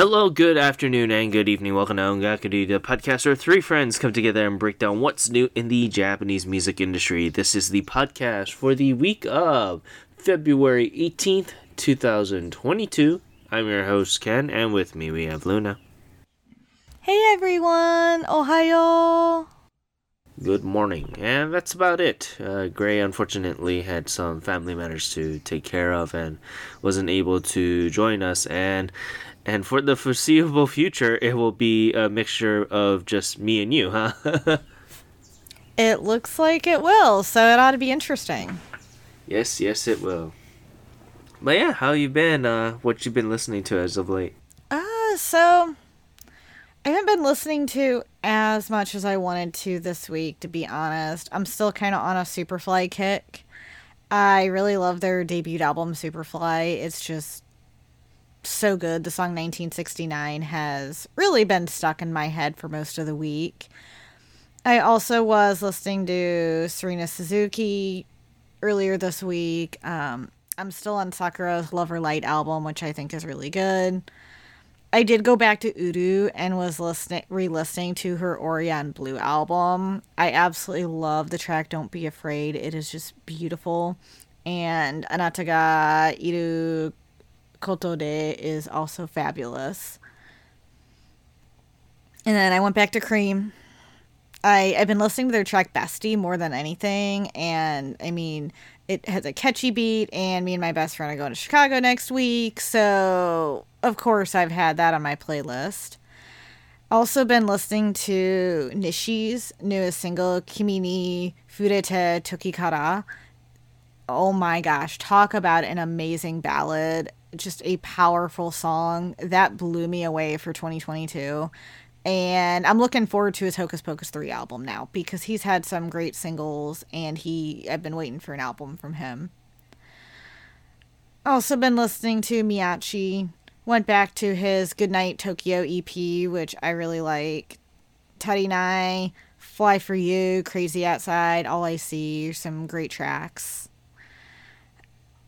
Hello, good afternoon, and good evening. Welcome to Ongakudu, the podcast where three friends come together and break down what's new in the Japanese music industry. This is the podcast for the week of February 18th, 2022. I'm your host, Ken, and with me we have Luna. Hey everyone! Ohayo! Good morning. And that's about it. Uh, Gray unfortunately had some family matters to take care of and wasn't able to join us. And and for the foreseeable future, it will be a mixture of just me and you, huh? it looks like it will, so it ought to be interesting. Yes, yes, it will. But yeah, how you been? Uh, what you been listening to as of late? Uh, so I haven't been listening to as much as I wanted to this week, to be honest. I'm still kind of on a Superfly kick. I really love their debut album, Superfly. It's just so good. The song 1969 has really been stuck in my head for most of the week. I also was listening to Serena Suzuki earlier this week. Um, I'm still on Sakura's Lover Light album, which I think is really good. I did go back to Uru and was listening, re-listening to her Orion Blue album. I absolutely love the track "Don't Be Afraid." It is just beautiful, and Anataga Iru Kotode is also fabulous. And then I went back to Cream. I, I've been listening to their track Bestie more than anything. And I mean, it has a catchy beat. And me and my best friend are going to Chicago next week. So, of course, I've had that on my playlist. Also, been listening to Nissy's newest single, Kimi ni Furete Tokikara. Oh my gosh, talk about an amazing ballad just a powerful song that blew me away for 2022 and i'm looking forward to his hocus pocus 3 album now because he's had some great singles and he i've been waiting for an album from him. Also been listening to miyachi. Went back to his goodnight tokyo ep which i really like. Tarinai fly for you crazy outside all i see some great tracks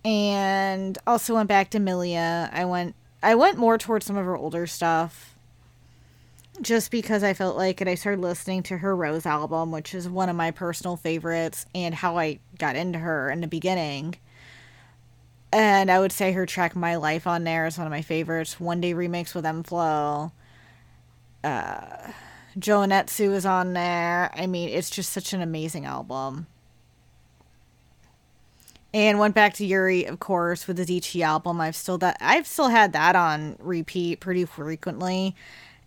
and also went back to Miliyah. I went I went more towards some of her older stuff just because I felt like it. I started listening to her Rose album, which is one of my personal favorites, and how I got into her in the beginning. And I would say her track My Life on there is one of my favorites. One Day Remix with m-flo. Uh, Joanetsu is on there. I mean, it's just such an amazing album and went back to Yuri, of course, with the Dichi album. I've still that I've still had that on repeat pretty frequently.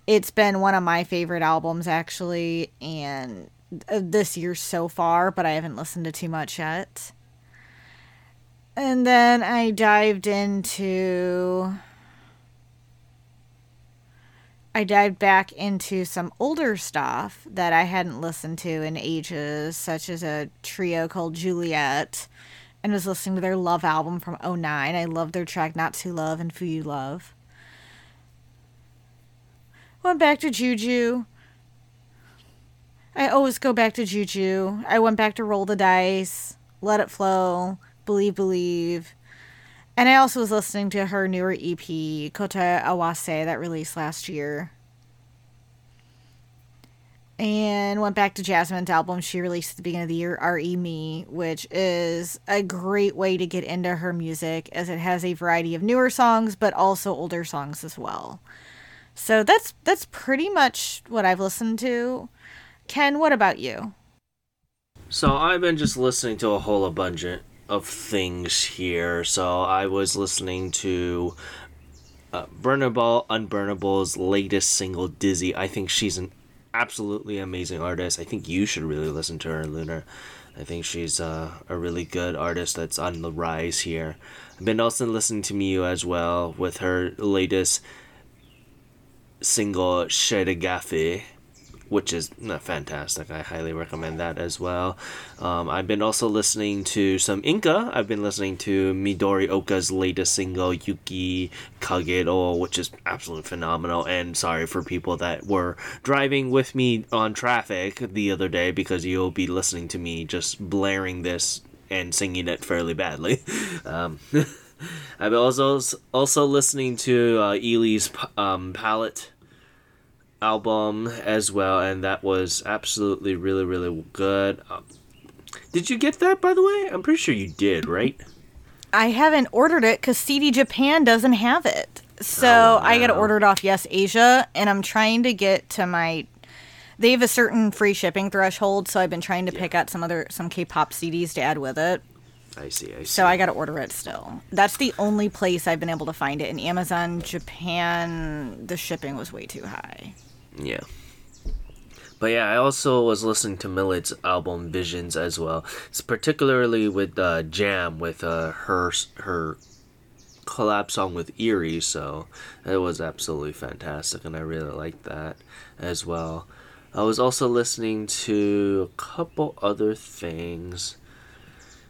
It's been one of my favorite albums actually, and uh, this year so far, but I haven't listened to too much yet. And then I dived into I dived back into some older stuff that I hadn't listened to in ages, such as a trio called Juliet and was listening to their Love album from 09. I love their track Not To Love and For You Love. Went back to Juju. I always go back to Juju. I went back to Roll the Dice, Let It Flow, Believe Believe. And I also was listening to her newer EP, Kota Awase, that released last year and went back to Jasmine's album she released at the beginning of the year, R.E. Me, which is a great way to get into her music as it has a variety of newer songs but also older songs as well. So that's that's pretty much what I've listened to. Ken, what about you? So I've been just listening to a whole bunch of things here. So I was listening to uh, Burnable Unburnable's latest single, Dizzy. I think she's an absolutely amazing artist. I think you should really listen to her, Lunar. I think she's uh, a really good artist that's on the rise here. I've been also listening to Miyu as well with her latest single, Shedagafe which is fantastic. I highly recommend that as well. Um, I've been also listening to some enka. I've been listening to Midori Oka's latest single, Yuki Kagero, which is absolutely phenomenal. And sorry for people that were driving with me on traffic the other day because you'll be listening to me just blaring this and singing it fairly badly. Um, I've also also listening to uh, Ely's um, Palette album as well, and that was absolutely really really good. Um, did you get that by the way? I'm pretty sure you did, right? I haven't ordered it because CD Japan doesn't have it. So Oh, I got to order it off Yes Asia, and I'm trying to get to my. They have a certain free shipping threshold, so I've been trying to pick out some other some K-pop CDs to add with it. I see. I see. So I got to order it still. That's the only place I've been able to find it. In Amazon Japan, the shipping was way too high. Yeah. But yeah, I also was listening to Milet's album Visions as well. It's particularly with uh, Jam with uh, her her collab song with Eerie, so it was absolutely fantastic, and I really liked that as well. I was also listening to a couple other things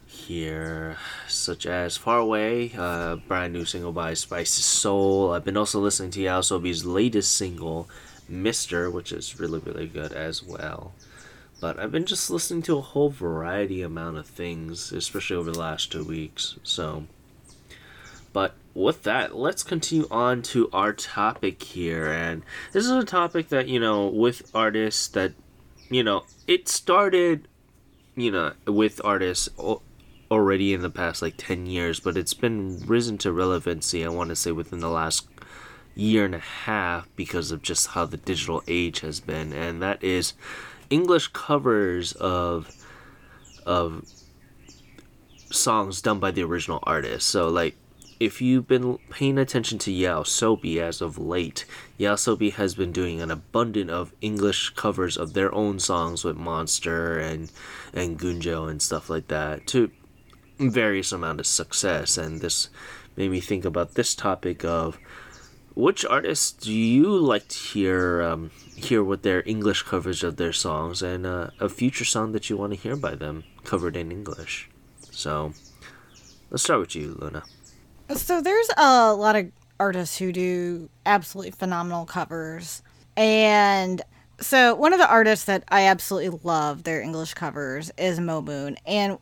here, such as Far Away, uh, brand new single by Spicy Soul. I've been also listening to YOASOBI's latest single, Mister, which is really, really good as well. But I've been just listening to a whole variety amount of things, especially over the last two weeks. So, but with that, let's continue on to our topic here. And this is a topic that, you know, with artists that, you know, it started, you know, with artists already in the past like 10 years, but it's been risen to relevancy, I want to say, within the last year and a half because of just how the digital age has been. And that is English covers of of songs done by the original artist. So like if you've been paying attention to YOASOBI as of late, YOASOBI has been doing an abundant of English covers of their own songs with Monster and and Gunjo and stuff like that to various amount of success. And this made me think about this topic of which artists do you like to hear um, hear with their English coverage of their songs and uh, a future song that you want to hear by them covered in English? So let's start with you, Luna. So there's a lot of artists who do absolutely phenomenal covers. And so one of the artists that I absolutely love their English covers is moumoon. And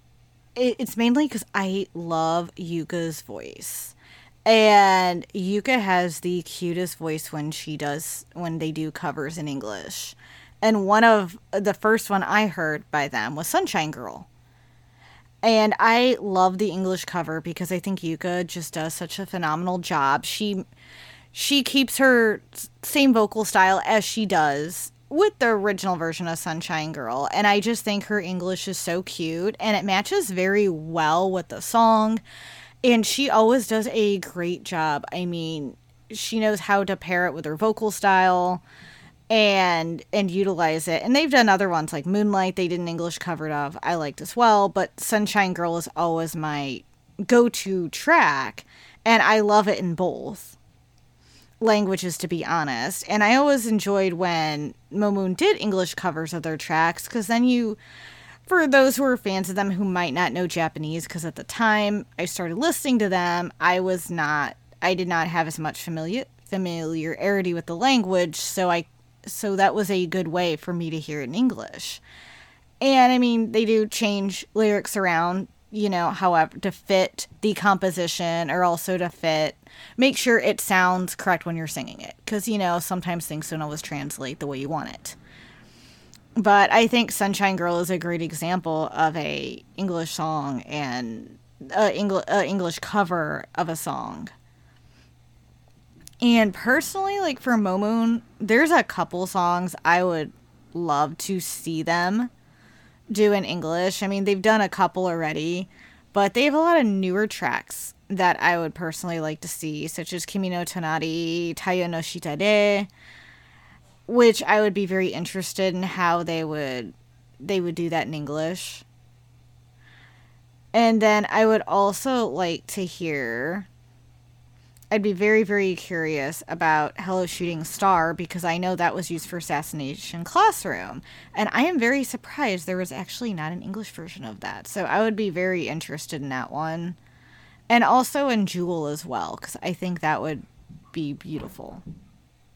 it's mainly because I love Yuka's voice. And Yuka has the cutest voice when she does when they do covers in English. And one of the first one I heard by them was Sunshine Girl. And I love the English cover because I think Yuka just does such a phenomenal job. She she keeps her same vocal style as she does with the original version of Sunshine Girl, and I just think her English is so cute and it matches very well with the song. And she always does a great job. I mean, she knows how to pair it with her vocal style and and utilize it. And they've done other ones like Moonlight. They did an English cover of. I liked as well. But Sunshine Girl is always my go-to track, and I love it in both languages to be honest. And I always enjoyed when moumoon did English covers of their tracks because then you for those who are fans of them who might not know Japanese, because at the time I started listening to them, I was not, I did not have as much familiar familiarity with the language, so I, so that was a good way for me to hear it in English. And I mean, they do change lyrics around, you know, however, to fit the composition or also to fit, make sure it sounds correct when you're singing it. Because, you know, sometimes things don't always translate the way you want it but I think Sunshine Girl is a great example of a English song and a English a English cover of a song. And personally, like for moumoon, there's a couple songs I would love to see them do in English. I mean, they've done a couple already, but they have a lot of newer tracks that I would personally like to see, such as Kimi no Tonari, Taiyo no Shitade which I would be very interested in how they would they would do that in English. And then I would also like to hear I'd be very very curious about Hello Shooting Star because I know that was used for Assassination Classroom and I am very surprised there was actually not an English version of that. So I would be very interested in that one. And also in Jewel as well cuz I think that would be beautiful.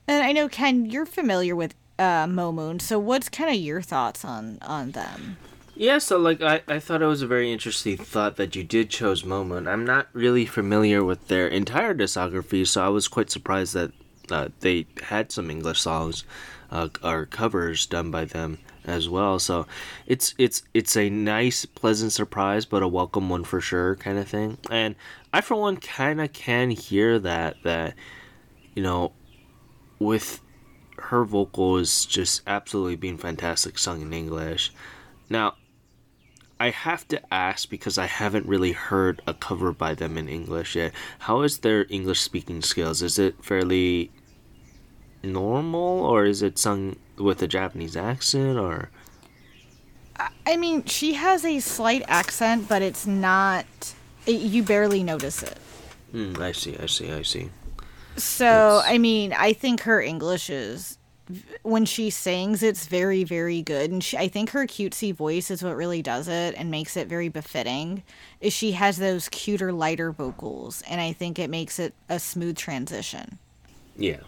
And I know Ken, you're familiar with uh, moumoon, so what's kind of your thoughts on on them? Yeah, so like I, I thought it was a very interesting thought that you did chose moumoon. I'm not really familiar with their entire discography, so I was quite surprised that uh, they had some English songs uh, or covers done by them as well. So it's it's it's a nice, pleasant surprise, but a welcome one for sure, kind of thing. And I, for one, kind of can hear that that you know, with her vocals just absolutely being fantastic sung in English. Now, I have to ask because I haven't really heard a cover by them in English yet. How is their English speaking skills? Is it fairly normal or is it sung with a Japanese accent or I mean, she has a slight accent, but it's not it, you barely notice it. Mm, I see, I see, I see. So, That's- I mean, I think her English is when she sings, it's very, very good, and she, I think her cutesy voice is what really does it and makes it very befitting. Is she has those cuter, lighter vocals, and I think it makes it a smooth transition. Yeah.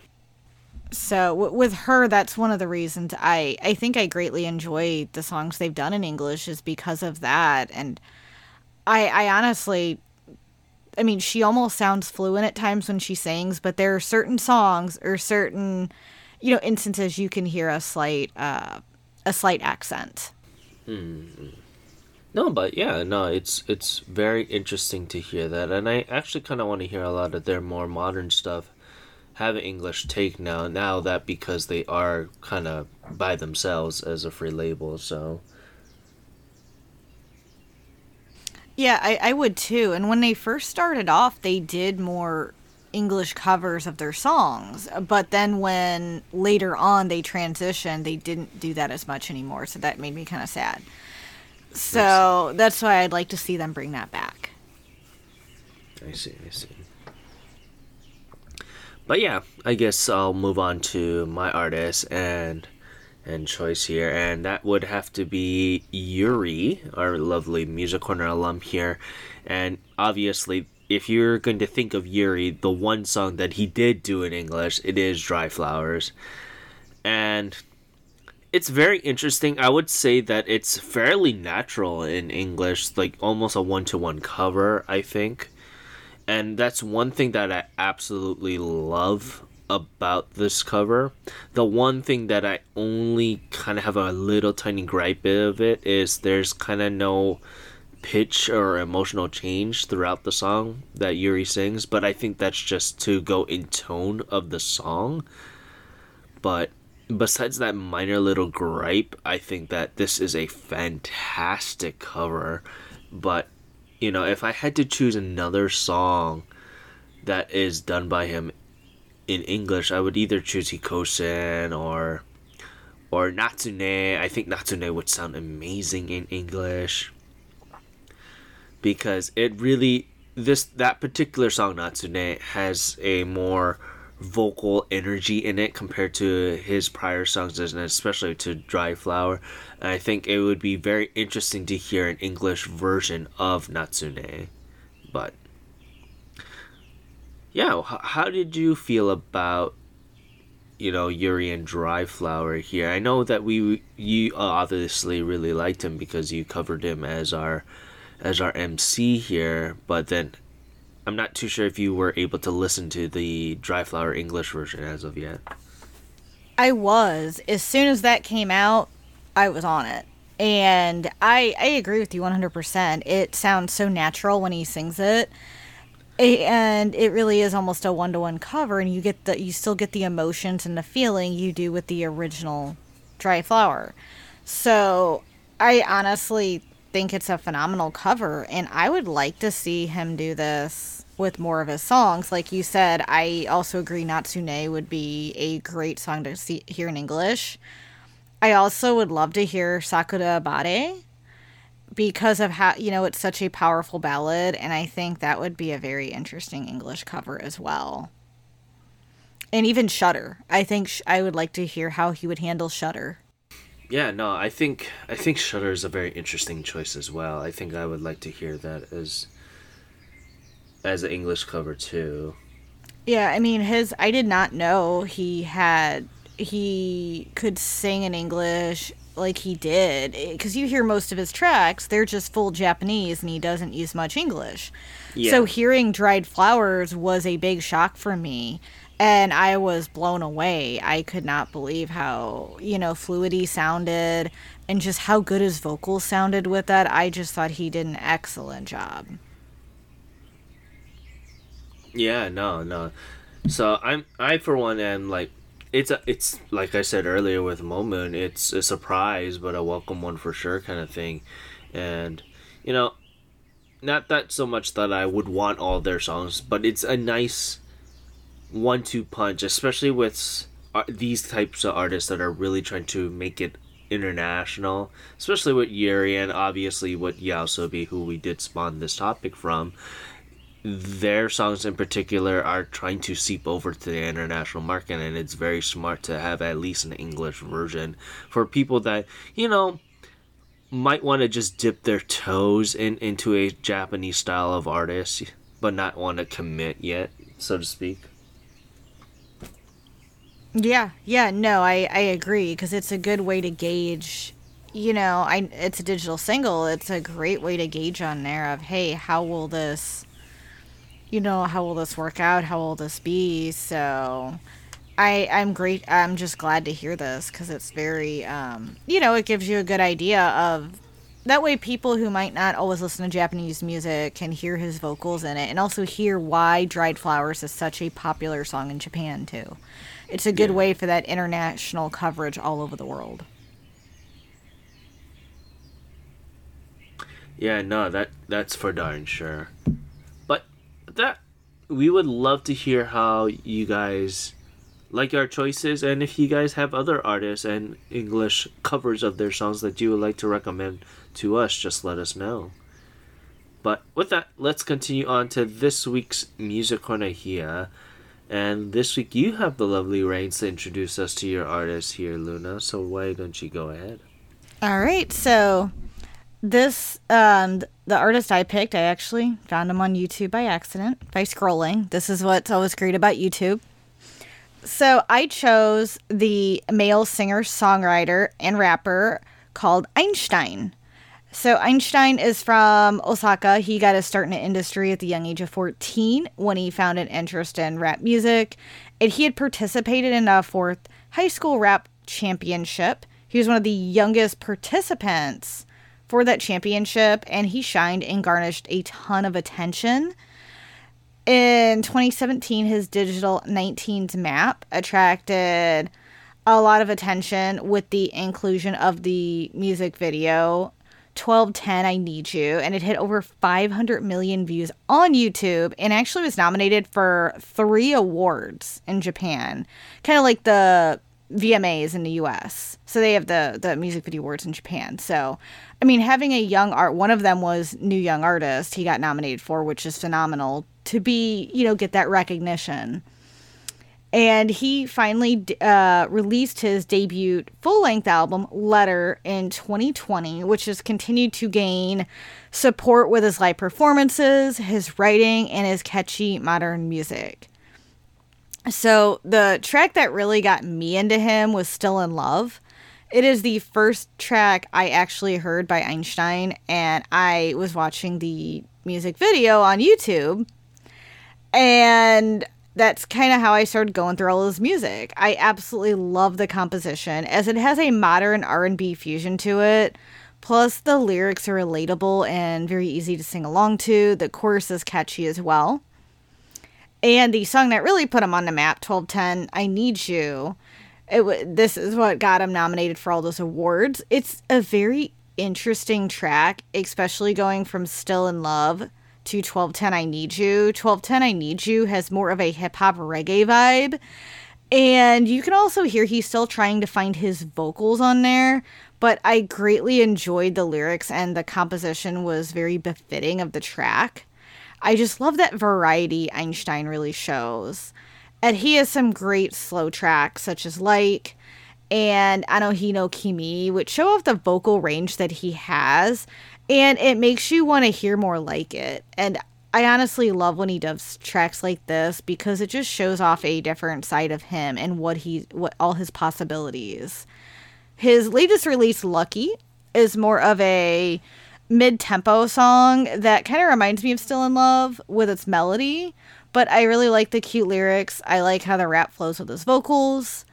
So w- with her, that's one of the reasons I I think I greatly enjoy the songs they've done in English is because of that, and I I honestly. I mean, she almost sounds fluent at times when she sings, but there are certain songs or certain, you know, instances you can hear a slight, uh, a slight accent. No, but yeah, no, it's it's very interesting to hear that, and I actually kind of want to hear a lot of their more modern stuff have an English take now. Now that because they are kind of by themselves as a free label, so Yeah, I, I would too. And when they first started off, they did more English covers of their songs. But then when later on they transitioned, they didn't do that as much anymore. So that made me kind of sad. So that's why I'd like to see them bring that back. I see, I see. But yeah, I guess I'll move on to my artist and and choice here, and that would have to be Yuri, our lovely Music Corner alum here. And obviously, if you're going to think of Yuri, the one song that he did do in English, it is Dry Flowers. And it's very interesting. I would say that it's fairly natural in English, like almost a one to one cover, I think. And that's one thing that I absolutely love about this cover. The one thing that I only kind of have a little tiny gripe of it is there's kind of no pitch or emotional change throughout the song that Yuri sings, but I think that's just to go in tone of the song. But besides that minor little gripe, I think that this is a fantastic cover. But, you know, if I had to choose another song that is done by him in English, I would either choose Hikosen or or Natsune. I think Natsune would sound amazing in English because it really this that particular song Natsune has a more vocal energy in it compared to his prior songs and especially to Dry Flower. And I think it would be very interesting to hear an English version of Natsune. But yeah, h- how did you feel about you know Yuri and Dry Flower here? I know that we you obviously really liked him because you covered him as our as our MC here, but then I'm not too sure if you were able to listen to the Dry Flower English version as of yet. I was. As soon as that came out, I was on it. And I I agree with you 100%. It sounds so natural when he sings it. And it really is almost a one-to-one cover and you get the you still get the emotions and the feeling you do with the original Dry Flower. So, I honestly think it's a phenomenal cover and I would like to see him do this with more of his songs. Like you said, I also agree Natsune would be a great song to see hear in English. I also would love to hear Sakura Abare because of how, you know, it's such a powerful ballad and I think that would be a very interesting English cover as well. And even Shutter. I think sh- I would like to hear how he would handle Shutter. Yeah, no, I think I think Shutter is a very interesting choice as well. I think I would like to hear that as as an English cover too. Yeah, I mean his I did not know he had he could sing in English like he did eh, because you hear most of his tracks they're just full japanese and he doesn't use much english Yeah. so hearing dried flowers was a big shock for me and i was blown away i could not believe how you know fluid he sounded and just how good his vocals sounded with that i just thought he did an excellent job Yeah, no, no. So I'm I for one am like it's a it's like I said earlier with moumoon, it's a surprise but a welcome one for sure kind of thing. And you know, not that so much that I would want all their songs, but it's a nice one two punch, especially with uh, these types of artists that are really trying to make it international, especially with Yuri and obviously with YOASOBI, who we did spawn this topic from their songs in particular are trying to seep over to the international market and it's very smart to have at least an english version for people that you know might want to just dip their toes in into a japanese style of artist but not want to commit yet so to speak Yeah, yeah, no, I I agree because it's a good way to gauge. You know, I it's a digital single. It's a great way to gauge on there of hey, how will this, you know, how will this work out? How will this be? So, I I'm great. I'm just glad to hear this because it's very, um, you know, it gives you a good idea of. That way, people who might not always listen to Japanese music can hear his vocals in it, and also hear why "Dried Flowers" is such a popular song in Japan too it's a good Yeah. way for that international coverage all over the world. Yeah, no, that that's for darn sure. That we would love to hear how you guys like our choices and if you guys have other artists and English covers of their songs that you would like to recommend to us, just let us know. But with that, let's continue on to this week's music corner here. And this week you have the lovely reins to introduce us to your artist here, Luna. So why don't you go ahead? All right, so this um the artist I picked, I actually found him on YouTube by accident by scrolling. This is what's always great about YouTube. So I chose the male singer songwriter and rapper called Einstein. So Einstein is from Osaka. He got his start in the industry at the young age of 14 when he found an interest in rap music. And he had participated in a fourth high school rap championship. He was one of the youngest participants for that championship, and he shined and garnished a ton of attention. In 2017, his digital 19's map attracted a lot of attention with the inclusion of the music video 1210 I Need You, and it hit over 500 million views on YouTube and actually was nominated for three awards in Japan, kind of like the VMAs in the US. So they have the, the music video awards in Japan. So, I mean, having a young art, one of them was New Young Artist, he got nominated for, which is phenomenal to be, you know, get that recognition and he finally uh, released his debut full length album, Letter, in 2020, which has continued to gain support with his live performances, his writing, and his catchy modern music. So, the track that really got me into him was Still in Love. It is the first track I actually heard by Einstein, and I was watching the music video on YouTube. And that's kind of how I started going through all his music. I absolutely love the composition as it has a modern R&B fusion to it. Plus the lyrics are relatable and very easy to sing along to. The chorus is catchy as well. And the song that really put him on the map, 1210, I Need You. It w- this is what got him nominated for all those awards. It's a very interesting track, especially going from Still in Love to 1210 I Need You. 1210 I Need You has more of a hip hop reggae vibe. And you can also hear he's still trying to find his vocals on there, but I greatly enjoyed the lyrics and the composition was very befitting of the track. I just love that variety Einstein really shows. And he has some great slow tracks, such as Like and Anohino Kimi, which show off the vocal range that he has and it makes you want to hear more like it. And I honestly love when he does tracks like this because it just shows off a different side of him and what he what all his possibilities. His latest release, Lucky, is more of a mid tempo song that kind of reminds me of Still in Love with its melody. But I really like the cute lyrics. I like how the rap flows with his vocals.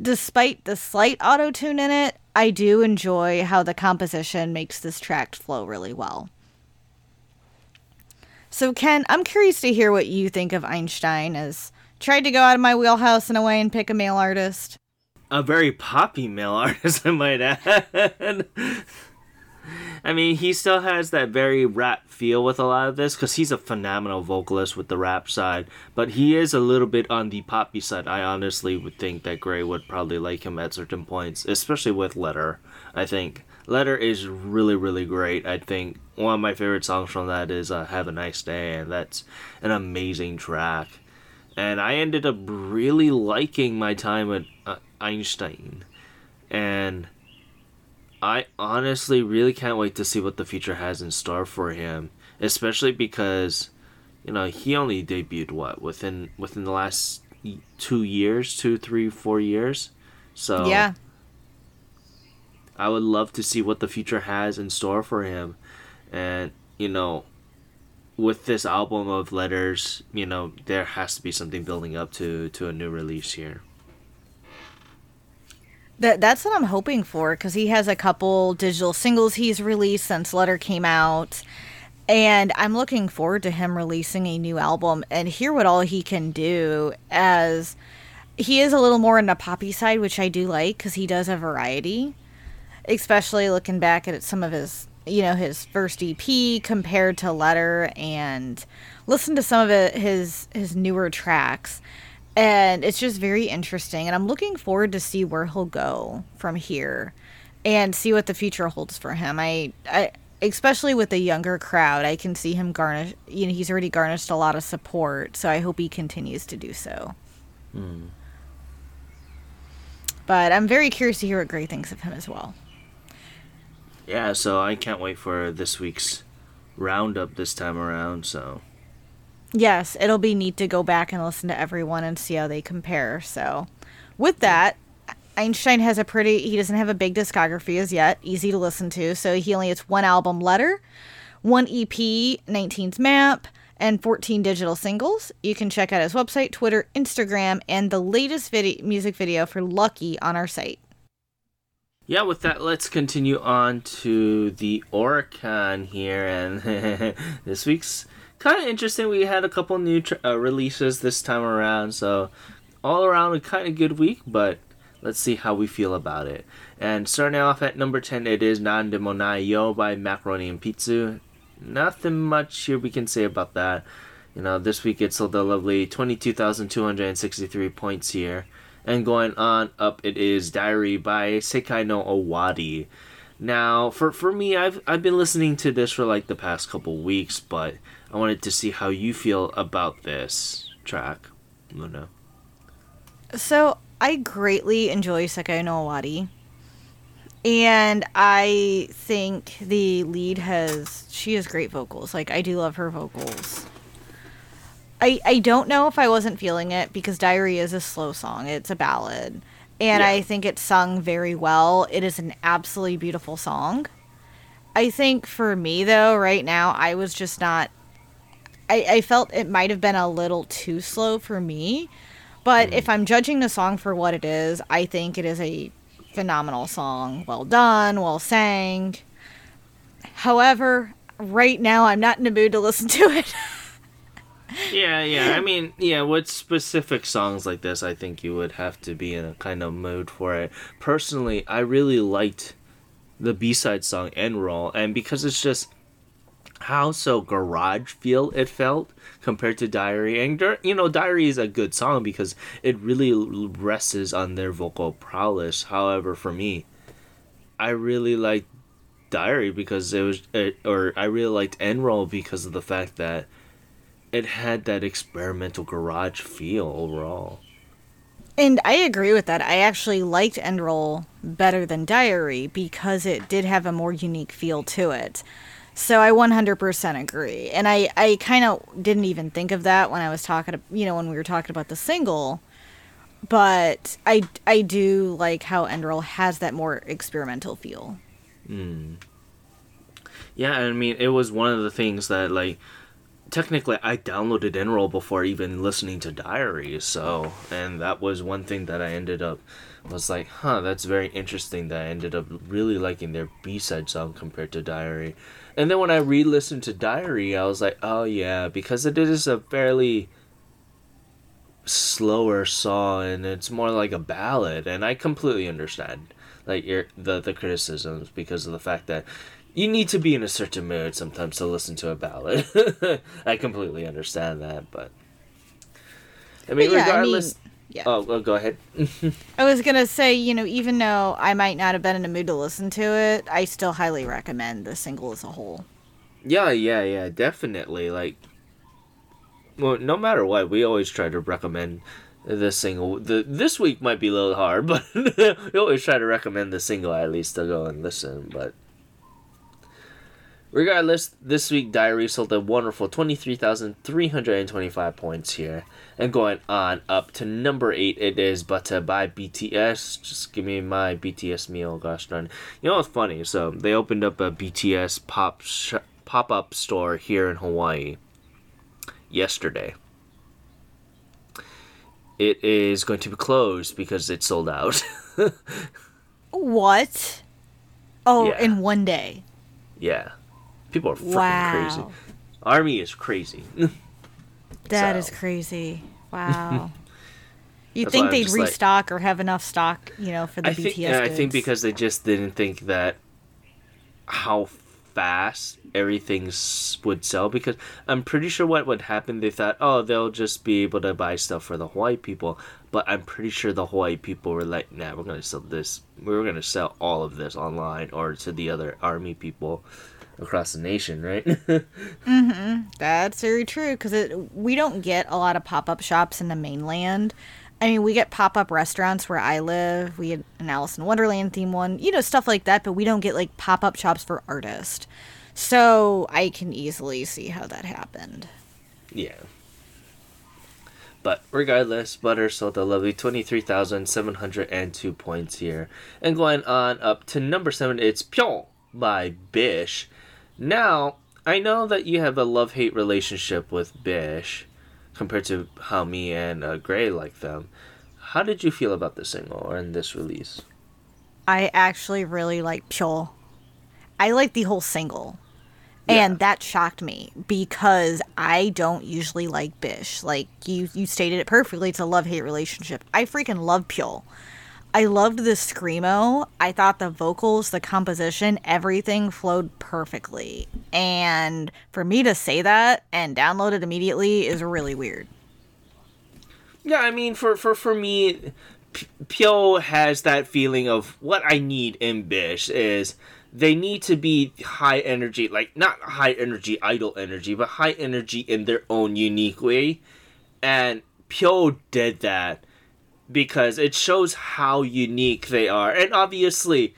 Despite the slight auto tune in it, I do enjoy how the composition makes this track flow really well. So, Ken, I'm curious to hear what you think of Einstein as tried to go out of my wheelhouse in a way and pick a male artist. A very poppy male artist, I might add. I mean, he still has that very rap feel with a lot of this because he's a phenomenal vocalist with the rap side, but he is a little bit on the poppy side. I honestly would think that Gray would probably like him at certain points, especially with Letter. I think Letter is really, really great. I think one of my favorite songs from that is uh, Have a Nice Day, and that's an amazing track. And I ended up really liking my time with uh, Einstein. And I honestly really can't wait to see what the future has in store for him, especially because you know he only debuted what within within the last two years, two, three, four years. So yeah, I would love to see what the future has in store for him, and you know, with this album of letters, you know, there has to be something building up to to a new release here. That that's what I'm hoping for because he has a couple digital singles he's released since Letter came out, and I'm looking forward to him releasing a new album and hear what all he can do. As he is a little more in the poppy side, which I do like because he does a variety, especially looking back at some of his you know his first EP compared to Letter and listen to some of his his newer tracks and it's just very interesting and i'm looking forward to see where he'll go from here and see what the future holds for him. I i especially with the younger crowd i can see him garnish you know he's already garnished a lot of support so i hope he continues to do so. Mm. but i'm very curious to hear what gray thinks of him as well. Yeah so i can't wait for this week's roundup this time around so Yes, it'll be neat to go back and listen to everyone and see how they compare. So, with that, Einstein has a pretty, he doesn't have a big discography as yet, easy to listen to. So, he only has one album, Letter, one EP, 19's Map, and 14 digital singles. You can check out his website, Twitter, Instagram, and the latest video, music video for Lucky on our site. Yeah, with that, let's continue on to the Oricon here. And this week's kind of interesting. We had a couple new uh, releases this time around, so all around a kind of good week. But let's see how we feel about it. And starting off at number ten, it is Nan de Monai Yo by Macaroni Enpitsu. Nothing much here we can say about that. You know, this week it sold a lovely 22,263 points here. And going on up, it is Diary by Sekai no Owari. Now, for, for me, I've, I've been listening to this for like the past couple weeks, but I wanted to see how you feel about this track, Luna. So I greatly enjoy Sekai no Owari. And I think the lead has she has great vocals. Like I do love her vocals. I I don't know if I wasn't feeling it because Diary is a slow song. It's a ballad. And yeah. I think it's sung very well. It is an absolutely beautiful song. I think for me though, right now I was just not I, I felt it might have been a little too slow for me. But mm. if I'm judging the song for what it is, I think it is a phenomenal song. Well done, well sang. However, right now I'm not in the mood to listen to it. yeah, yeah. I mean, yeah, with specific songs like this, I think you would have to be in a kind of mood for it. Personally, I really liked the B-side song End Roll, and because it's just how so garage feel it felt compared to Diary. And you know, Diary is a good song because it really rests on their vocal prowess. However, for me, I really liked Diary because it was, it, or I really liked Enroll because of the fact that it had that experimental garage feel overall. And I agree with that. I actually liked Enroll better than Diary because it did have a more unique feel to it. So I 100% agree. And I, I kind of didn't even think of that when I was talking, you know, when we were talking about the single. but I I do like how Enderal has that more experimental feel. Hmm. Yeah, I mean, it was one of the things that like technically I downloaded Enroll before even listening to Diary, so and that was one thing that I ended up was like, huh, that's very interesting that I ended up really liking their B-side song compared to Diary. And then when I re-listened to Diary, I was like, oh yeah, because it is a fairly slower song and it's more like a ballad and I completely understand like your the the criticisms because of the fact that you need to be in a certain mood sometimes to listen to a ballad. I completely understand that, but I mean, But yeah, I regardless. mean, yeah. Oh, well, go ahead. I was gonna say, you know, even though I might not have been in a mood to listen to it, I still highly recommend the single as a whole. yeah, yeah, yeah, definitely. Like, well, no matter what, we always try to recommend the single. The this week might be a little hard, but we always try to recommend the single at least to go and listen. But regardless, this week Diary sold a wonderful twenty three thousand three hundred and twenty five points here, and going on up to number eight. It is Butter by BTS. Just give me my BTS meal, gosh darn. You know what's funny? So they opened up a BTS pop sh- pop up store here in Hawaii yesterday. It is going to be closed because it sold out. What? Oh, Yeah. in one day. yeah. People are freaking Wow. crazy. Army is crazy. That is So- crazy. Wow. Why think they'd just like- restock or have enough stock, you know, for the I BTS think yeah, I think because they just didn't think that how fast everything would sell because I'm pretty sure what would happen they thought oh they'll just be able to buy stuff for the Hawaii people but I'm pretty sure the Hawaii people were like nah we're gonna sell this we're gonna sell all of this online or to the other army people across the nation right mm-hmm. That's very true because we don't get a lot of pop up shops in the mainland. I mean, we get pop up restaurants where I live. We had an Alice in Wonderland theme one, you know, stuff like that. But we don't get like pop up shops for artists. So I can easily see how that happened. Yeah. But regardless, Butter sold a lovely 23,702 points here. And going on up to number 7, it's Pyong by Bish. Now, I know that you have a love hate relationship with Bish compared to how me and uh, Gray like them. How did you feel about this single or in this release? I actually really like Pyo. I like the whole single. Yeah. And that shocked me because I don't usually like Bish. Like you you stated it perfectly, it's a love-hate relationship. I freaking love Pyo. I loved the screamo. I thought the vocals, the composition, everything flowed perfectly. And for me to say that and download it immediately is really weird. Yeah, I mean, for for for me, Pyo has that feeling of what I need in Bish is they need to be high energy, like not high energy, idle energy, but high energy in their own unique way, and Pyo did that because it shows how unique they are, and obviously,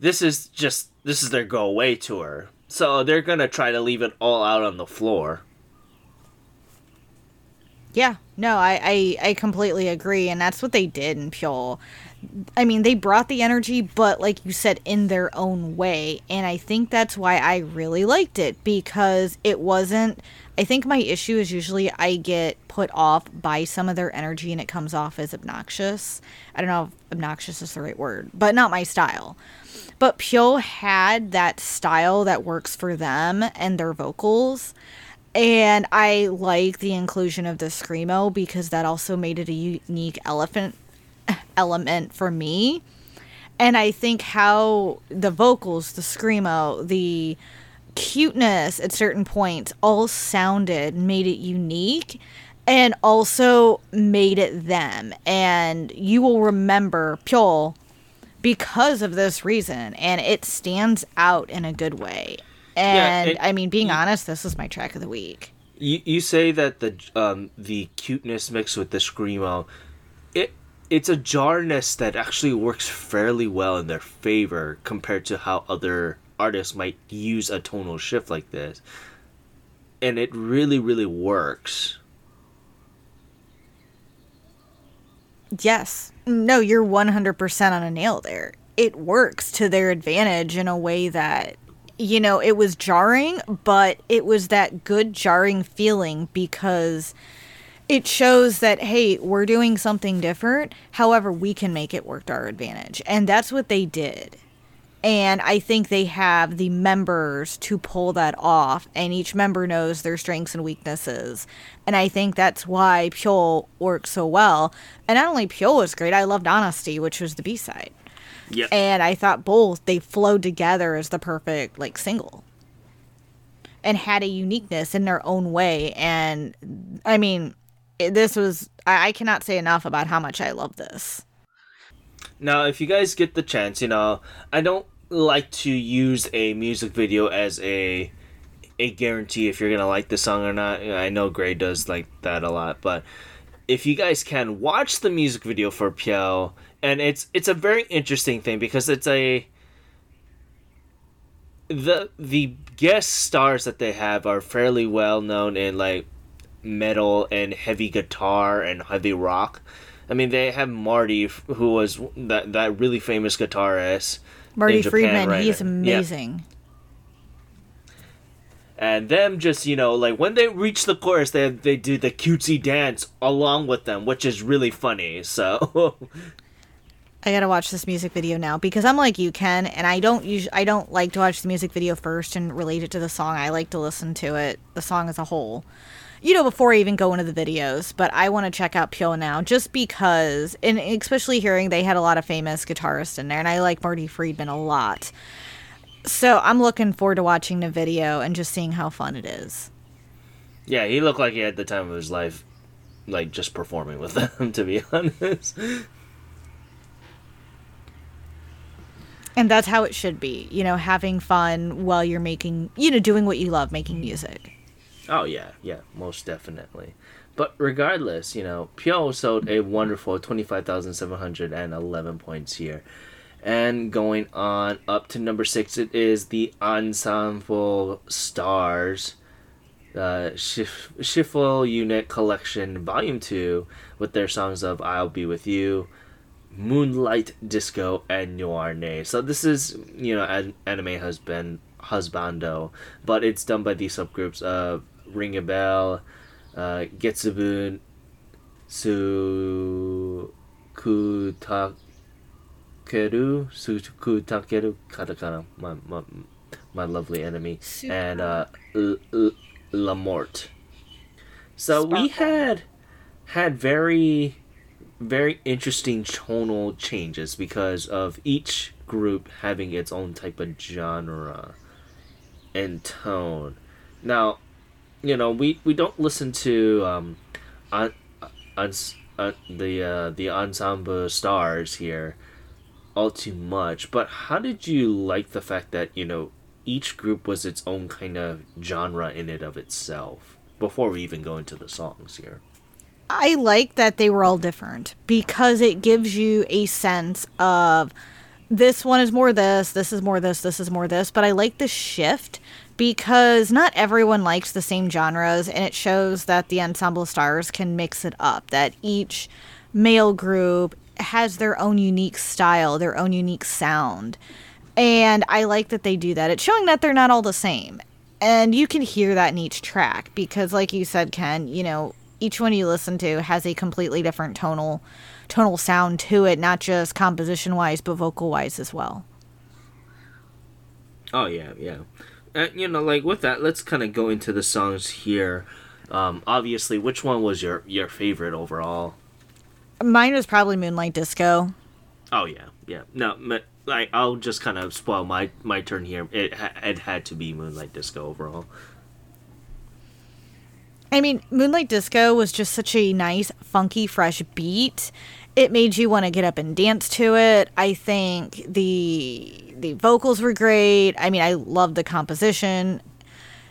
this is just this is their go away tour, so they're gonna try to leave it all out on the floor. Yeah, no, I, I, I completely agree, and that's what they did in Pyo. I mean, they brought the energy, but like you said, in their own way, and I think that's why I really liked it because it wasn't. I think my issue is usually I get put off by some of their energy, and it comes off as obnoxious. I don't know if obnoxious is the right word, but not my style. But Pyo had that style that works for them and their vocals. And I like the inclusion of the screamo because that also made it a unique elephant element for me. And I think how the vocals, the screamo, the cuteness at certain points all sounded, made it unique, and also made it them. And you will remember Pyo because of this reason, and it stands out in a good way. And it- I mean, being honest, this is my track of the week. You you say that the um the cuteness mixed with the screamo, it it's a jarness that actually works fairly well in their favor compared to how other artists might use a tonal shift like this, and it really really works. Yes. No, you're 100% on a nail there. It works to their advantage in a way that, you know, it was jarring, but it was that good jarring feeling because it shows that, hey, we're doing something different. However, we can make it work to our advantage. And that's what they did. And I think they have the members to pull that off, and each member knows their strengths and weaknesses. And I think that's why Pyo works so well. And not only Pyo was great, I loved Honesty, which was the B side. Yeah. And I thought both they flowed together as the perfect like single. And had a uniqueness in their own way. And I mean, this was I, I cannot say enough about how much I love this. Now, if you guys get the chance, you know, I don't like to use a music video as a a guarantee if you're gonna like the song or not. I know Gray does like that a lot, but if you guys can watch the music video for Pyo, and it's it's a very interesting thing because it's a the the guest stars that they have are fairly well known in like metal and heavy guitar and heavy rock. I mean, they have Marty, who was that that really famous guitarist. Marty Friedman, right he's now. Yeah. amazing. And them just you know like when they reach the chorus, they they do the cutesy dance along with them, which is really funny. So I gotta watch this music video now because I'm like you, Ken, and I don't usually I don't like to watch the music video first and relate it to the song. I like to listen to it, the song as a whole, you know, before I even go into the videos. But I want to check out Pyo now just because, and especially hearing they had a lot of famous guitarists in there, and I like Marty Friedman a lot. So I'm looking forward to watching the video and just seeing how fun it is. yeah, he looked like he had the time of his life, like just performing with them. To be honest. And that's how it should be, you know, having fun while you're making, you know, doing what you love, making music. Oh yeah, yeah, most definitely. But regardless, you know, Pyo sold a wonderful twenty five thousand seven hundred and eleven points here. And going on up to number six, it is the Ensemble Stars, uh, Shif- Unit Collection Volume Two, with their songs of "I'll Be with You," Moonlight Disco, and Noir Ne. So this is you know an anime husband husbando, but it's done by these subgroups of Ring a Bell, uh, Getsubun, Sukutakeru, Sukutakeru, katakana, my, my, my lovely enemy, and uh, L- L- La Morte. So we had had very very interesting tonal changes because of each group having its own type of genre and tone. Now, you know, we, we don't listen to um, on, on, uh, the uh, the ensemble stars here all too much. But how did you like the fact that you know each group was its own kind of genre in it of itself? Before we even go into the songs here. I like that they were all different because it gives you a sense of this one is more this, this is more this, this is more this. But I like the shift because not everyone likes the same genres, and it shows that the ensemble stars can mix it up, that each male group has their own unique style, their own unique sound. And I like that they do that. It's showing that they're not all the same. And you can hear that in each track because like you said Ken, you know, each one you listen to has a completely different tonal tonal sound to it, not just composition wise, but vocal wise as well. Oh yeah, yeah. Uh, you know, like with that, let's kind of go into the songs here. Um, obviously, which one was your your favorite overall? Mine was probably Moonlight Disco. Oh yeah, yeah. No, like I'll just kind of spoil my my turn here. It it had to be Moonlight Disco overall. I mean, Moonlight Disco was just such a nice, funky, fresh beat. It made you want to get up and dance to it. I think the the vocals were great. I mean, I love the composition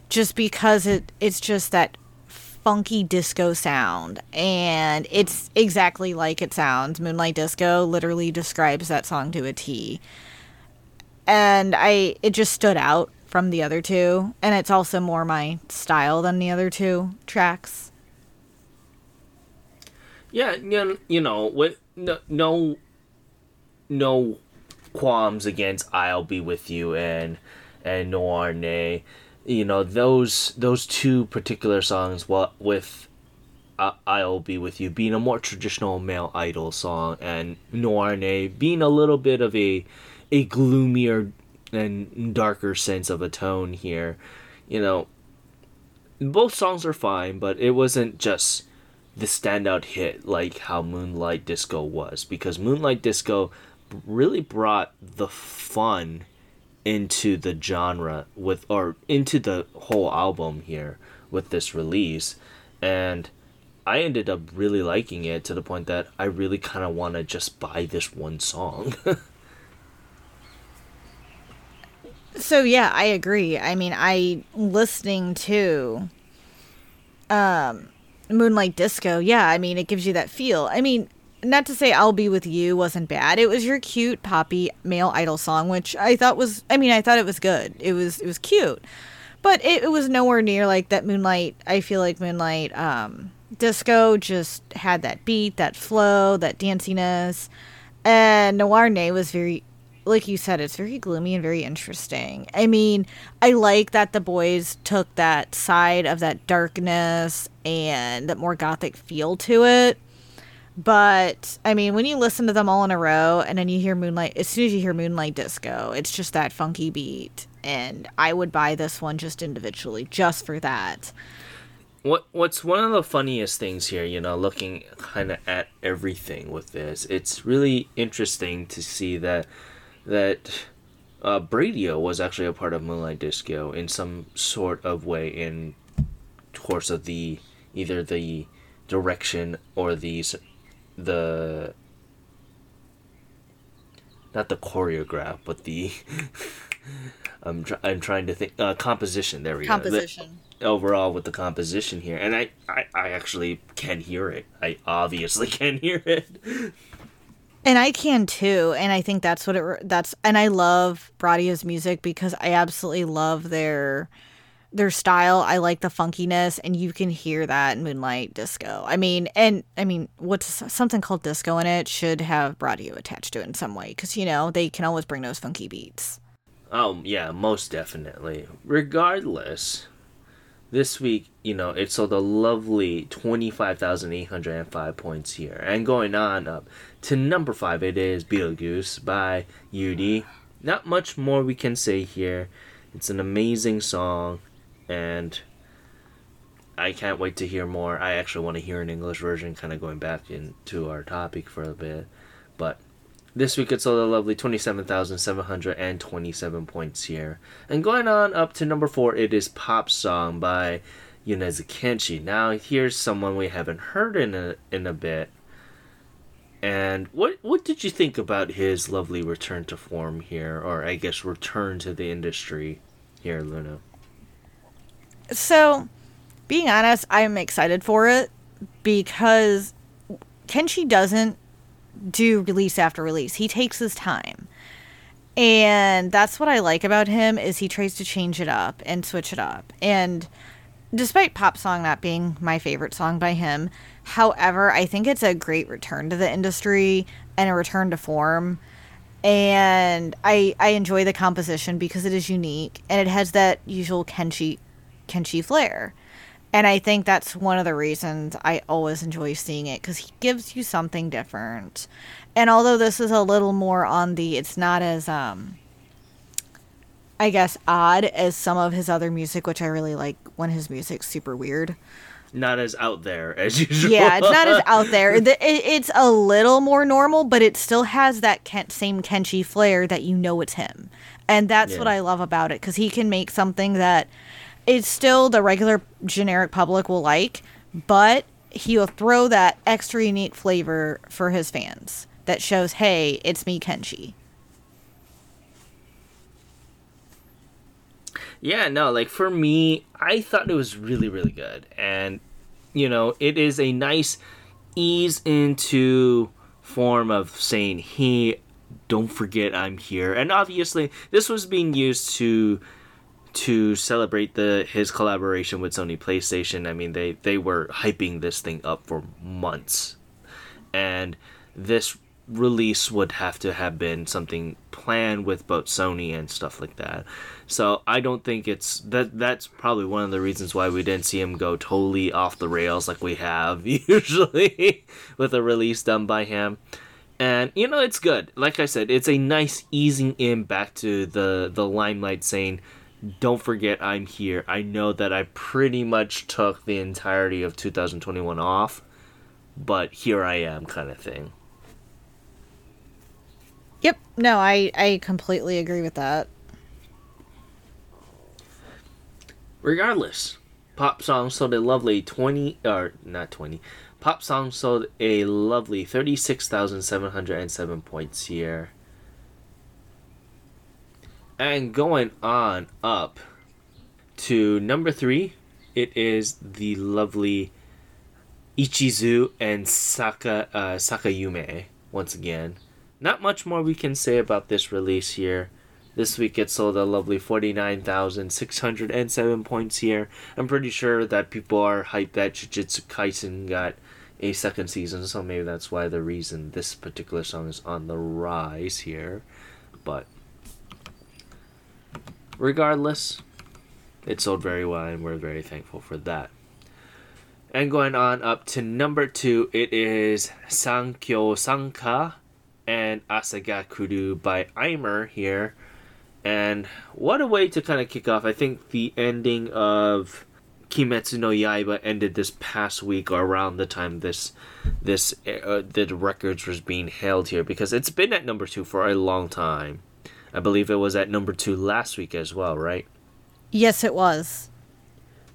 just because it it's just that funky disco sound and it's exactly like it sounds. Moonlight Disco literally describes that song to a T. And I it just stood out from the other two and it's also more my style than the other two tracks. Yeah, you know, with no no no qualms against I'll be with you and and Noir Nay. You know those those two particular songs. What with uh, I'll be with you being a more traditional male idol song, and Noir Nay being a little bit of a a gloomier and darker sense of a tone here. You know, both songs are fine, but it wasn't just the standout hit like how Moonlight Disco was because Moonlight Disco really brought the fun into the genre with or into the whole album here with this release and I ended up really liking it to the point that I really kind of want to just buy this one song. so yeah, I agree. I mean, I listening to um Moonlight Disco. Yeah, I mean, it gives you that feel. I mean, not to say I'll Be With You wasn't bad. It was your cute poppy male idol song, which I thought was I mean, I thought it was good. It was it was cute. But it, it was nowhere near like that Moonlight I feel like Moonlight um Disco just had that beat, that flow, that danciness. And Noir Nay was very like you said, it's very gloomy and very interesting. I mean, I like that the boys took that side of that darkness and that more gothic feel to it. But I mean, when you listen to them all in a row and then you hear Moonlight, as soon as you hear Moonlight Disco, it's just that funky beat. And I would buy this one just individually, just for that. What What's one of the funniest things here, you know, looking kind of at everything with this, it's really interesting to see that that uh, Bradio was actually a part of Moonlight Disco in some sort of way in course of the either the direction or the the not the choreograph, but the I'm tr- I'm trying to think uh, composition. There we composition. go. Composition. Overall, with the composition here, and I, I I actually can hear it. I obviously can hear it. And I can too, and I think that's what it that's and I love Bradio's music because I absolutely love their their style. I like the funkiness, and you can hear that Moonlight Disco. I mean, and I mean, what's something called disco in it should have Bradio attached to it in some way because you know they can always bring those funky beats. Oh yeah, most definitely. Regardless, this week, you know, it sold a lovely twenty five thousand eight hundred and five points here, and going on up to number five, it is Beetlejuice by UD. Not much more we can say here. It's an amazing song and I can't wait to hear more. I actually want to hear an English version, kind of going back into our topic for a bit. But this week it sold a lovely 27,727 points here. And going on up to number four, it is Pop Song by Yonezu Kenshi. Now, here's someone we haven't heard in a, in a bit. And what what did you think about his lovely return to form here, or I guess return to the industry here, Luna? So, being honest, I'm excited for it because Kenshi doesn't do release after release. He takes his time. And that's what I like about him is he tries to change it up and switch it up. And despite Pop Song not being my favorite song by him, however, I think it's a great return to the industry and a return to form. And I I enjoy the composition because it is unique and it has that usual Kenshi Kenshi flair. And I think that's one of the reasons I always enjoy seeing it because he gives you something different. And although this is a little more on the, it's not as, um, I guess, odd as some of his other music, which I really like when his music's super weird. Not as out there as usual. Yeah, it's not as out there. It's a little more normal, but it still has that same Kenshi flair that you know it's him. And that's yeah. what I love about it because he can make something that it's still the regular generic public will like, but he'll throw that extra unique flavor for his fans that shows, hey, it's me, Kenshi. Yeah, no, like for me, I thought it was really, really good. And, you know, it is a nice ease into form of saying, hey, don't forget I'm here. And obviously, this was being used to to celebrate the his collaboration with Sony PlayStation. I mean, they they were hyping this thing up for months, and this release would have to have been something planned with both Sony and stuff like that. So I don't think it's that that's probably one of the reasons why we didn't see him go totally off the rails like we have usually with a release done by him. And you know it's good. Like I said, it's a nice easing in back to the the limelight saying don't forget I'm here. I know that I pretty much took the entirety of 2021 off, but here I am kind of thing. Yep. No, I I completely agree with that. Regardless, pop song sold a lovely 20 or not 20. Pop song sold a lovely 36,707 points here. And going on up to number 3, it is the lovely Ichizu and Saka uh, Sakayume once again. Not much more we can say about this release here. This week it sold a lovely 49,607 points here. I'm pretty sure that people are hyped that Jujutsu Kaisen got a second season, so maybe that's why the reason this particular song is on the rise here. But regardless, it sold very well, and we're very thankful for that. And going on up to number two, it is Zankyo Sanka and Asagakuru by Aimer here. And what a way to kind of kick off. I think the ending of Kimetsu no Yaiba ended this past week or around the time this this uh, the records was being held here because it's been at number 2 for a long time. I believe it was at number 2 last week as well, right? Yes, it was.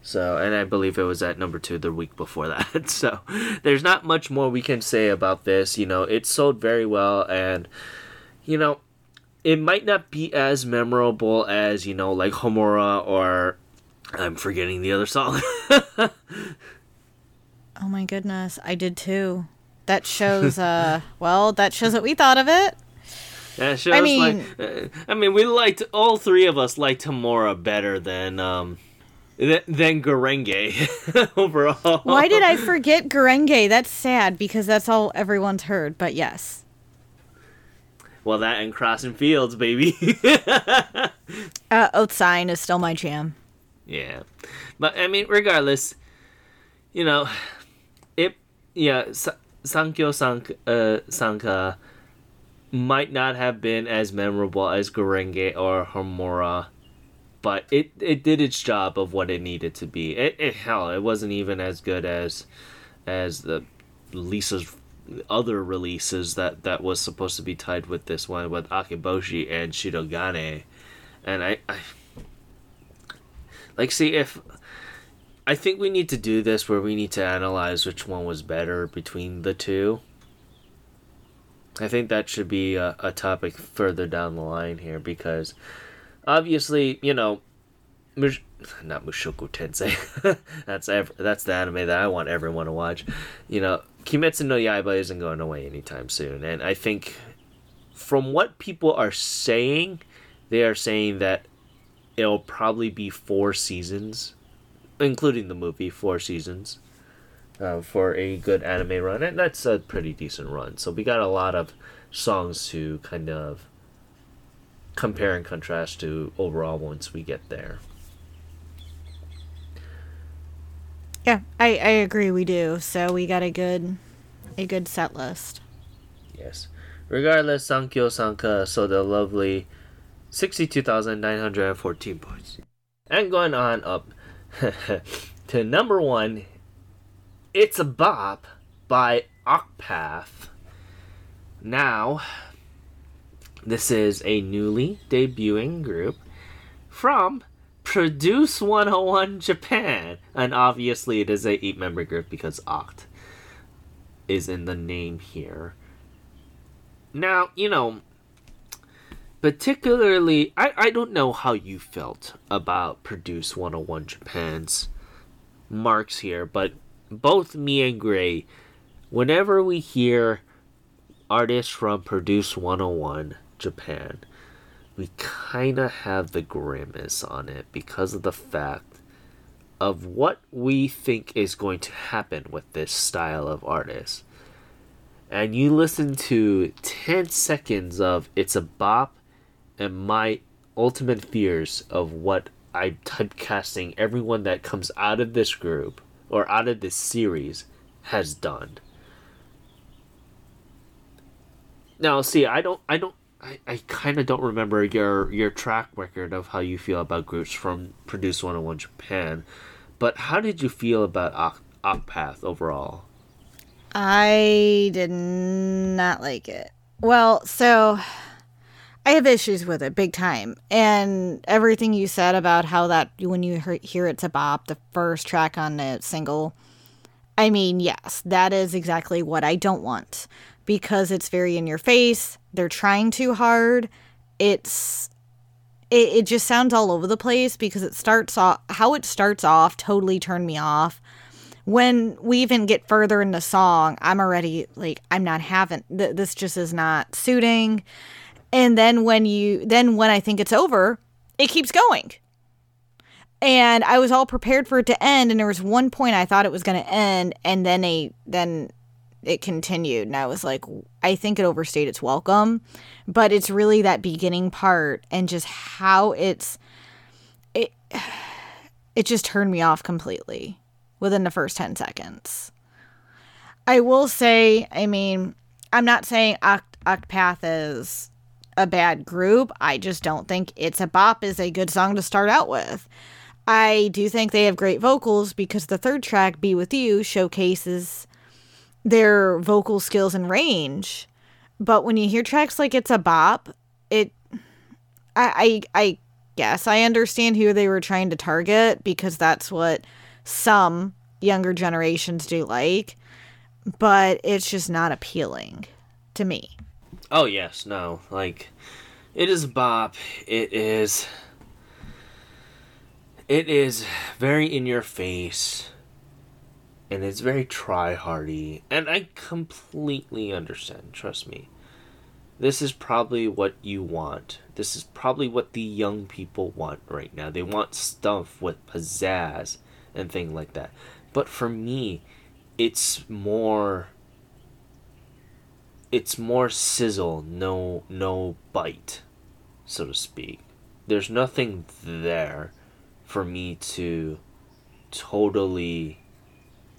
So, and I believe it was at number two the week before that. So, there's not much more we can say about this. You know, it sold very well, and, you know, it might not be as memorable as, you know, like Homura or I'm forgetting the other song. oh my goodness, I did too. That shows, uh, well, that shows what we thought of it. That shows, I mean, like, uh, I mean, we liked all three of us liked Homura better than um, than Gurenge overall. Why did I forget Gurenge? That's sad because that's all everyone's heard. But yes. Well, that and Crossing Fields, baby. uh, Oath Sign is still my jam. Yeah, but I mean, regardless, you know, it yeah, Zankyo Sank uh, Sanka might not have been as memorable as Gurenge or Homura but it it did its job of what it needed to be. It, it hell, it wasn't even as good as as the Lisa's other releases that that was supposed to be tied with this one with Akeboshi and Shirogane, and I, I like see if I think we need to do this where we need to analyze which one was better between the two. I think that should be a, a topic further down the line here because obviously, you know, Mush- not Mushoku Tensei. that's that's the anime that I want everyone to watch. You know, Kimetsu no Yaiba isn't going away anytime soon, and I think from what people are saying, they are saying that it'll probably be four seasons, including the movie, four seasons. Uh, for a good anime run, and that's a pretty decent run. So we got a lot of songs to kind of compare and contrast to overall once we get there. Yeah, I, I agree we do. So we got a good a good set list. Yes. Regardless, Zankyo Sanka so the lovely 62,914 points. And going on up to number one, It's a Bop by OCTPATH. Now, this is a newly debuting group from Produce 101 Japan. And obviously, it is a eight member group because Oct is in the name here. Now, you know, particularly, I, I don't know how you felt about Produce 101 Japan's marks here, but both me and Gray, whenever we hear artists from Produce 101, Japan, we kind of have the grimace on it because of the fact of what we think is going to happen with this style of artist. and you listen to 10 seconds of It's a Bop and my ultimate fears of what I'm typecasting everyone that comes out of this group or out of this series has done. Now, see, I don't, I don't, I, I kind of don't remember your your track record of how you feel about groups from Produce 101 Japan, but how did you feel about Oc- OCTPATH overall? I did not like it. Well, so I have issues with it big time. And everything you said about how that when you hear it's a bop, the first track on the single, I mean, yes, that is exactly what I don't want because it's very in your face. They're trying too hard. It's it, it just sounds all over the place because it starts off how it starts off totally turned me off when we even get further in the song, I'm already like, I'm not having th- this. Just is not suiting. And then when you, then when I think it's over, it keeps going. And I was all prepared for it to end, and there was one point I thought it was going to end, and then a then it continued, and I was like, I think it overstayed its welcome, but it's really that beginning part and just how it's it it just turned me off completely within the first 10 seconds. I will say, I mean, I'm not saying Oct- Octopath is a bad group. I just don't think It's a Bop is a good song to start out with. I do think they have great vocals because the third track, Be With You, showcases their vocal skills and range. But when you hear tracks like It's a Bop, it I I, I guess I understand who they were trying to target because that's what some younger generations do like, but it's just not appealing to me. Oh yes, no. Like it is bop. It is it is very in your face and it's very try hardy and I completely understand, trust me. This is probably what you want. This is probably what the young people want right now. They want stuff with pizzazz and thing like that. But for me, it's more it's more sizzle, no no bite, so to speak. There's nothing there for me to totally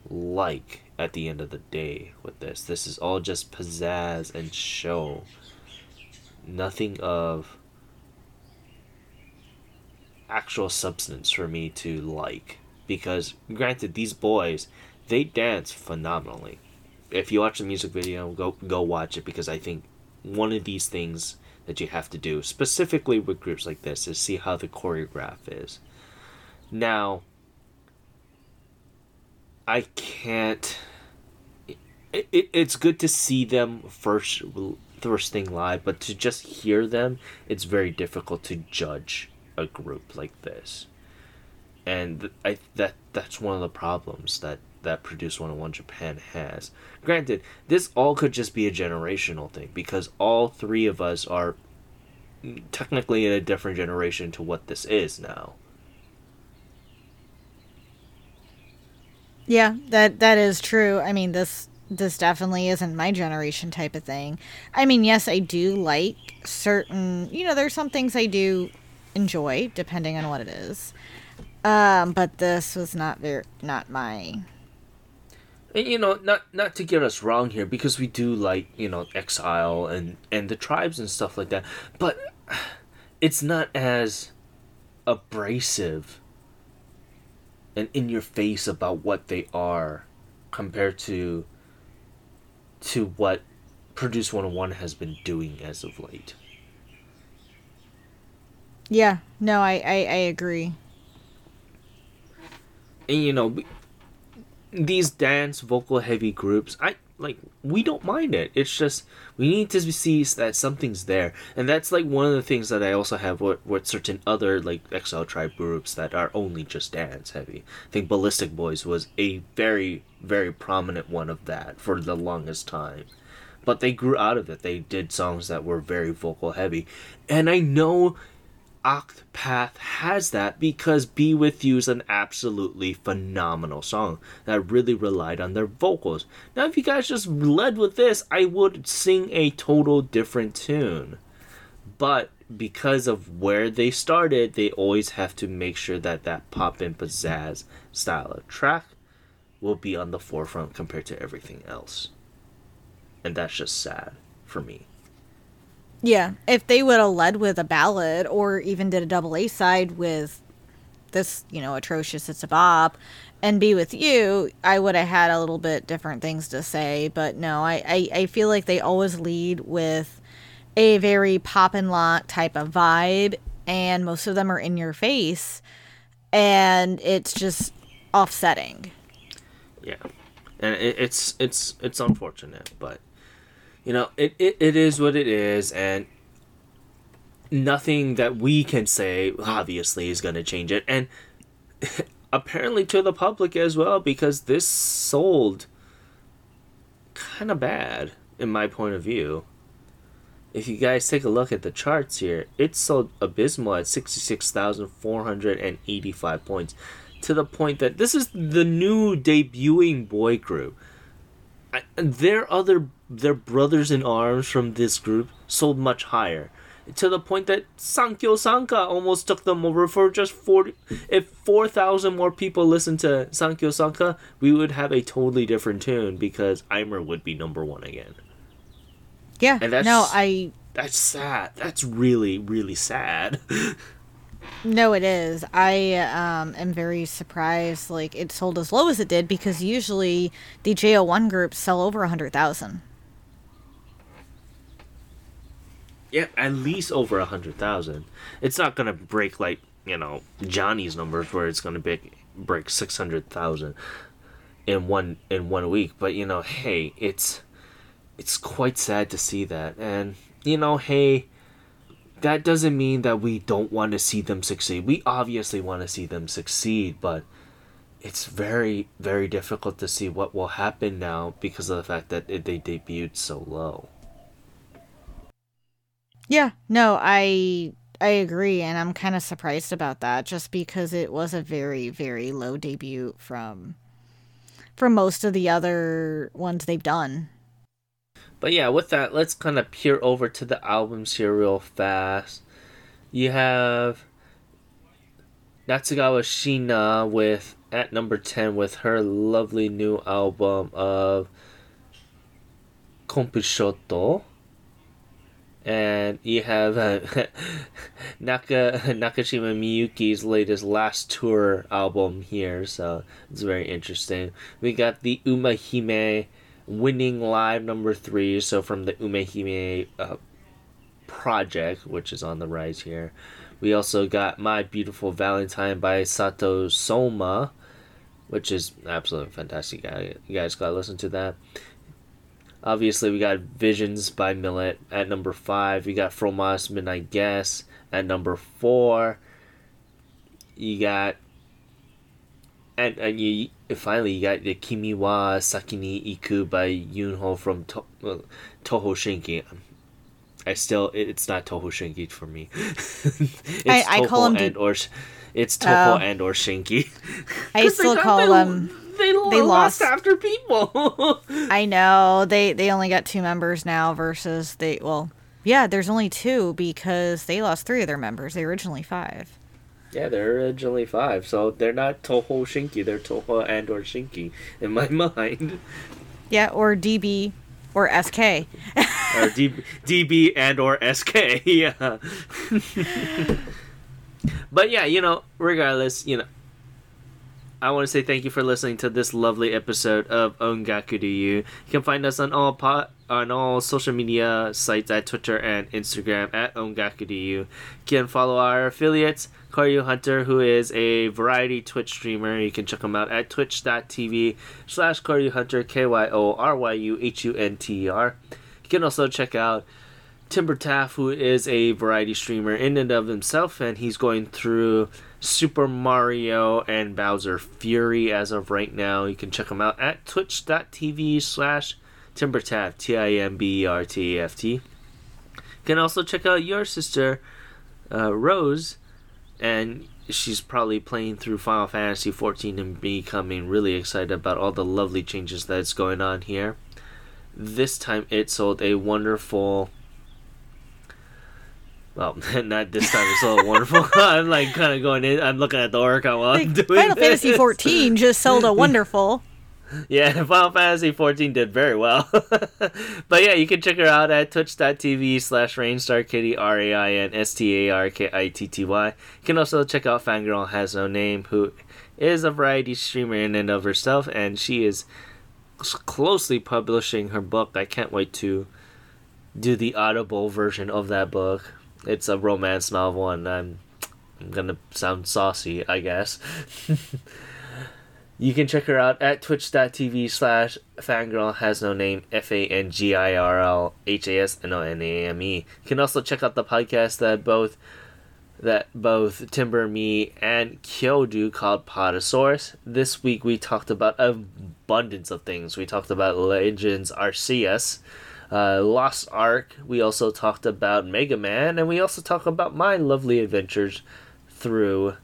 like at the end of the day with this. This is all just pizzazz and show. Nothing of actual substance for me to like because granted these boys they dance phenomenally if you watch the music video go go watch it because i think one of these things that you have to do specifically with groups like this is see how the choreograph is. Now i can't it, it, it's good to see them first first thing live but to just hear them it's very difficult to judge a group like this and I that that's one of the problems that that Produce 101 Japan has. Granted, this all could just be a generational thing because all three of us are technically in a different generation to what this is now. Yeah, that that is true. I mean, this this definitely isn't my generation type of thing. I mean, yes, I do like certain, you know, there's some things I do enjoy depending on what it is. Um, but this was not very not my. And, you know, not not to get us wrong here, because we do like you know exile and and the tribes and stuff like that, but it's not as abrasive and in your face about what they are compared to to what Produce 101 has been doing as of late. Yeah, no, I, I, I agree and you know these dance vocal heavy groups i like we don't mind it. It's just we need to see that something's there. And that's like one of the things that i also have with, with certain other like exile tribe groups that are only just dance heavy. I think BALLISTIK BOYZ was a very very prominent one of that for the longest time. But they grew out of it. They did songs that were very vocal heavy. And i know Octopath has that because Be With You is an absolutely phenomenal song that really relied on their vocals. Now, if you guys just led with this, I would sing a total different tune. But because of where they started, they always have to make sure that that pop and pizzazz style of track will be on the forefront compared to everything else. And that's just sad for me. Yeah, if they would have led with a ballad or even did a double A side with this, you know, atrocious It's a Bop and Be With You, I would have had a little bit different things to say. But no, I, I, I feel like they always lead with a very pop and lock type of vibe, and most of them are in your face, and it's just offsetting. Yeah, and it, it's it's it's unfortunate, but you know it, it, it is what it is, and nothing that we can say obviously is going to change it, and apparently to the public as well because this sold kind of bad in my point of view. If you guys take a look at the charts here, it sold abysmal at 66,485 points to the point that this is the new debuting boy group. I, their other their brothers in arms from this group sold much higher to the point that Zankyo Sanka almost took them over for just 40 if 4000 more people listened to Zankyo Sanka we would have a totally different tune because Aimer would be number 1 again yeah and that's no I that's sad that's really really sad No, it is. I um, am very surprised. Like it sold as low as it did because usually the JO1 groups sell over a hundred thousand. Yeah, at least over a hundred thousand. It's not gonna break like you know Johnny's numbers where it's gonna break break six hundred thousand in one in one week. But you know, hey, it's it's quite sad to see that, and you know, hey that doesn't mean that we don't want to see them succeed. We obviously want to see them succeed, but it's very, very difficult to see what will happen now because of the fact that it, they debuted so low. Yeah, no, I I agree, and I'm kind of surprised about that, just because it was a very, very low debut from from most of the other ones they've done. But yeah, with that, let's kind of peer over to the albums here real fast. You have Natsukawa Shiina with at number 10 with her lovely new album of Kompushoto. And you have uh, Naka Nakashima Miyuki's latest last tour album here, so it's very interesting. We got the Umahime winning live number three. So from the Umehime uh, project, which is on the rise here. We also got My Beautiful Valentine by Saito Soma, which is absolutely fantastic. You guys gotta listen to that. Obviously, we got Visions by Milet at number five. We got Fromas Midnight Guest at number four. You got and and you finally you got the Kimi wa Saki ni Iku by Yunho from to- uh, Toho Shinki. I still it's not Toho Shinki for me. it's I, I call him and or it's Toho uh, and or Shinki. I still call them. They, they lost after people. I know they they only got two members now versus they well yeah there's only two because they lost three of their members. They originally five. Yeah, they're originally five, so they're not Toho Shinki, they're Toho and or Shinki in my mind. Yeah, or DB or SK. or D- DB and or SK, yeah. but yeah, you know, regardless, you know, I want to say thank you for listening to this lovely episode of Ongaku to You. You can find us on all pot on all social media sites at Twitter and Instagram at Ongaku to You. You can follow our affiliates Kyoryu Hunter, who is a variety Twitch streamer. You can check him out at twitch.tv slash Kyoryu Hunter, K Y O R Y U H U N T E R. You can also check out Timber Taft, who is a variety streamer in and of himself, and he's going through Super Mario and Bowser Fury as of right now. You can check them out at twitch.tv slash TimberTaft, T I M B E R T A F T. You can also check out your sister uh, Rose, and she's probably playing through Final Fantasy XIV and becoming really excited about all the lovely changes that's going on here. This time it sold a wonderful. Well, not this time. It's sold wonderful. I'm like kind of going in. I'm looking at the Oricon while I'm Like, doing Final Fantasy this. 14 just sold a wonderful. Yeah, Final Fantasy 14 did very well. but yeah, you can check her out at twitch.tv slash rainstarkitty, R-A-I-N-S-T-A-R-K-I-T-T-Y. You can also check out Fangirl Has No Name, who is a variety streamer in and of herself, and she is closely publishing her book. I can't wait to do the audible version of that book. It's a romance novel, and I'm, I'm gonna sound saucy, I guess. You can check her out at twitch.tv slash fangirl has no name F A N G I R L H A S N O N A M E. You can also check out the podcast that both that both Timber me and Kyo do called Potosaurus. This week we talked about abundance of things. We talked about Legends Arceus, uh, Lost Ark. We also talked about Mega Man, and we also talked about my lovely adventures through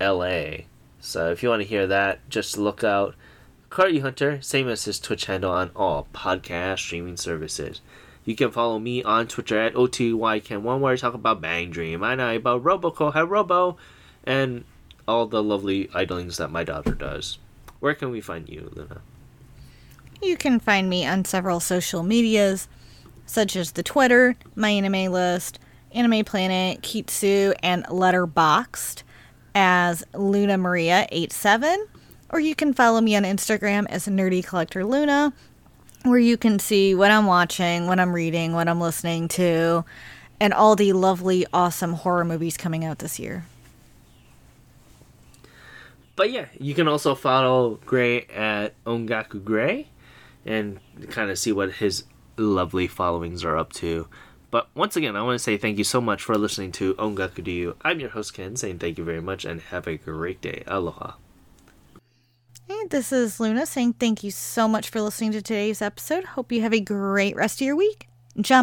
LA. So if you want to hear that, just look out Cardi Hunter, same as his Twitch handle on all podcast streaming services. You can follow me on Twitter at OTYCan1 where I talk about Bang Dream, I know about Roboco, Hi Robo, and all the lovely idlings that my daughter does. Where can we find you, Luna? You can find me on several social medias, such as the Twitter, my anime list, Anime Planet, Kitsu, and Letterboxd as Luna Maria 87. Or you can follow me on Instagram as Nerdy Collector Luna, where you can see what I'm watching, what I'm reading, what I'm listening to, and all the lovely, awesome horror movies coming out this year. But yeah, you can also follow Gray at Ongaku Gray and kind of see what his lovely followings are up to. But once again, I want to say thank you so much for listening to Ongaku You. I'm your host Ken, saying thank you very much and have a great day. Aloha. And this is Luna saying thank you so much for listening to today's episode. Hope you have a great rest of your week. Ja.